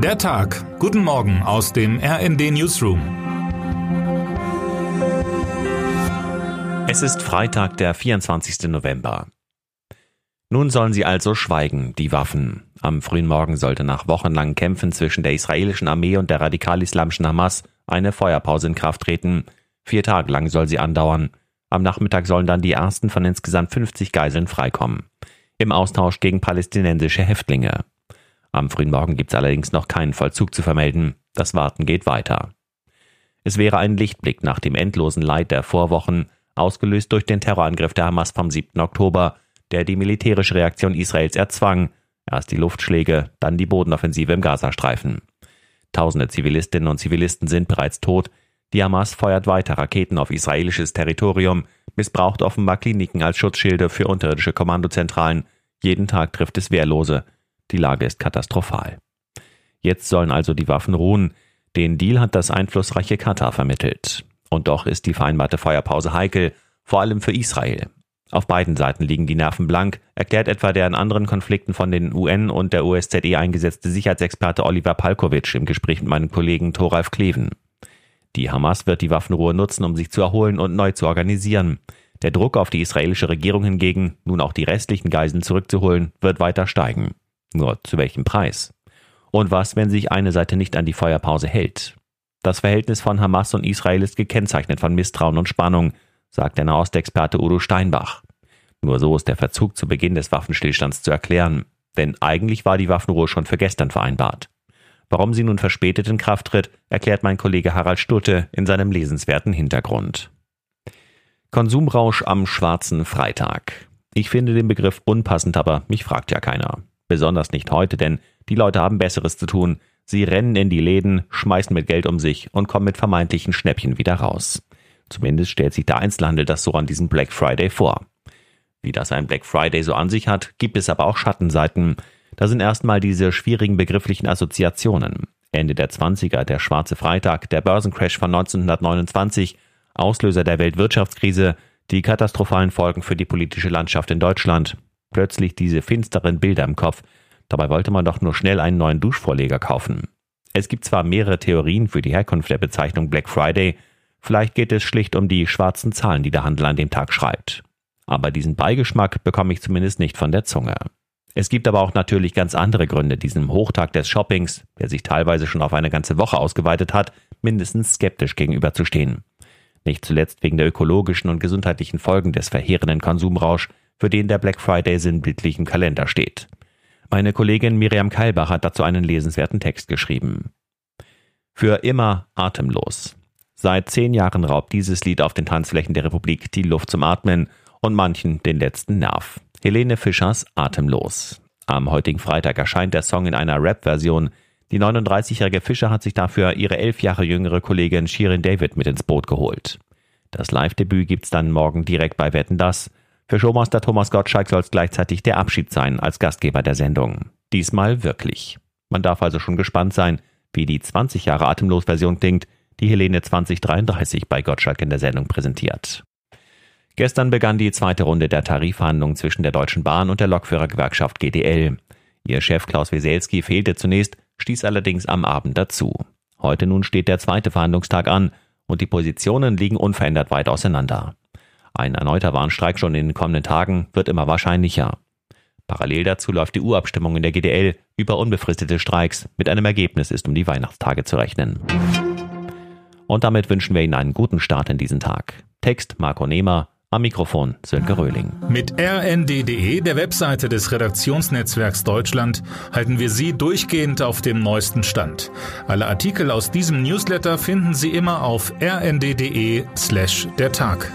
Der Tag. Guten Morgen aus dem RND Newsroom. Es ist Freitag, der 24. November. Nun sollen sie also schweigen, die Waffen. Am frühen Morgen sollte nach wochenlangen Kämpfen zwischen der israelischen Armee und der radikal-islamischen Hamas eine Feuerpause in Kraft treten. Vier Tage lang soll sie andauern. Am Nachmittag sollen dann die ersten von insgesamt 50 Geiseln freikommen. Im Austausch gegen palästinensische Häftlinge. Am frühen Morgen gibt es allerdings noch keinen Vollzug zu vermelden. Das Warten geht weiter. Es wäre ein Lichtblick nach dem endlosen Leid der Vorwochen, ausgelöst durch den Terrorangriff der Hamas vom 7. Oktober, der die militärische Reaktion Israels erzwang, erst die Luftschläge, dann die Bodenoffensive im Gazastreifen. Tausende Zivilistinnen und Zivilisten sind bereits tot, die Hamas feuert weiter Raketen auf israelisches Territorium, missbraucht offenbar Kliniken als Schutzschilde für unterirdische Kommandozentralen, jeden Tag trifft es Wehrlose, die Lage ist katastrophal. Jetzt sollen also die Waffen ruhen. Den Deal hat das einflussreiche Katar vermittelt. Und doch ist die vereinbarte Feuerpause heikel, vor allem für Israel. Auf beiden Seiten liegen die Nerven blank, erklärt etwa der in anderen Konflikten von den UN und der OSZE eingesetzte Sicherheitsexperte Oliver Palkovic im Gespräch mit meinem Kollegen Thoralf Kleven. Die Hamas wird die Waffenruhe nutzen, um sich zu erholen und neu zu organisieren. Der Druck auf die israelische Regierung hingegen, nun auch die restlichen Geiseln zurückzuholen, wird weiter steigen. Nur zu welchem Preis? Und was, wenn sich eine Seite nicht an die Feuerpause hält? Das Verhältnis von Hamas und Israel ist gekennzeichnet von Misstrauen und Spannung, sagt der Nahostexperte Udo Steinbach. Nur so ist der Verzug zu Beginn des Waffenstillstands zu erklären, denn eigentlich war die Waffenruhe schon für gestern vereinbart. Warum sie nun verspätet in Kraft tritt, erklärt mein Kollege Harald Stutte in seinem lesenswerten Hintergrund. Konsumrausch am schwarzen Freitag. Ich finde den Begriff unpassend, aber mich fragt ja keiner. Besonders nicht heute, denn die Leute haben Besseres zu tun. Sie rennen in die Läden, schmeißen mit Geld um sich und kommen mit vermeintlichen Schnäppchen wieder raus. Zumindest stellt sich der Einzelhandel das so an diesem Black Friday vor. Wie das ein Black Friday so an sich hat, gibt es aber auch Schattenseiten. Da sind erstmal diese schwierigen begrifflichen Assoziationen. Ende der 20er, der schwarze Freitag, der Börsencrash von 1929, Auslöser der Weltwirtschaftskrise, die katastrophalen Folgen für die politische Landschaft in Deutschland, plötzlich diese finsteren Bilder im Kopf. Dabei wollte man doch nur schnell einen neuen Duschvorleger kaufen. Es gibt zwar mehrere Theorien für die Herkunft der Bezeichnung Black Friday, vielleicht geht es schlicht um die schwarzen Zahlen, die der Handel an dem Tag schreibt. Aber diesen Beigeschmack bekomme ich zumindest nicht von der Zunge. Es gibt aber auch natürlich ganz andere Gründe, diesem Hochtag des Shoppings, der sich teilweise schon auf eine ganze Woche ausgeweitet hat, mindestens skeptisch gegenüberzustehen. Nicht zuletzt wegen der ökologischen und gesundheitlichen Folgen des verheerenden Konsumrausch, für den der Black Friday sinnbildlich im Kalender steht. Meine Kollegin Miriam Keilbach hat dazu einen lesenswerten Text geschrieben. Für immer atemlos. Seit zehn Jahren raubt dieses Lied auf den Tanzflächen der Republik die Luft zum Atmen und manchen den letzten Nerv. Helene Fischers Atemlos. Am heutigen Freitag erscheint der Song in einer Rap-Version. Die 39-jährige Fischer hat sich dafür ihre elf Jahre jüngere Kollegin Shirin David mit ins Boot geholt. Das Live-Debüt gibt's dann morgen direkt bei Wetten Das. Für Showmaster Thomas Gottschalk soll es gleichzeitig der Abschied sein als Gastgeber der Sendung. Diesmal wirklich. Man darf also schon gespannt sein, wie die 20 Jahre Atemlos-Version klingt, die Helene 2033 bei Gottschalk in der Sendung präsentiert. Gestern begann die zweite Runde der Tarifverhandlungen zwischen der Deutschen Bahn und der Lokführergewerkschaft GDL. Ihr Chef Klaus Weselski fehlte zunächst, stieß allerdings am Abend dazu. Heute nun steht der zweite Verhandlungstag an und die Positionen liegen unverändert weit auseinander. Ein erneuter Warnstreik schon in den kommenden Tagen wird immer wahrscheinlicher. Parallel dazu läuft die Urabstimmung in der GDL über unbefristete Streiks. Mit einem Ergebnis ist um die Weihnachtstage zu rechnen. Und damit wünschen wir Ihnen einen guten Start in diesen Tag. Text Marco Nehmer, am Mikrofon Sönke Röhling. Mit rnd.de, der Webseite des Redaktionsnetzwerks Deutschland, halten wir Sie durchgehend auf dem neuesten Stand. Alle Artikel aus diesem Newsletter finden Sie immer auf rnd.de slash der Tag.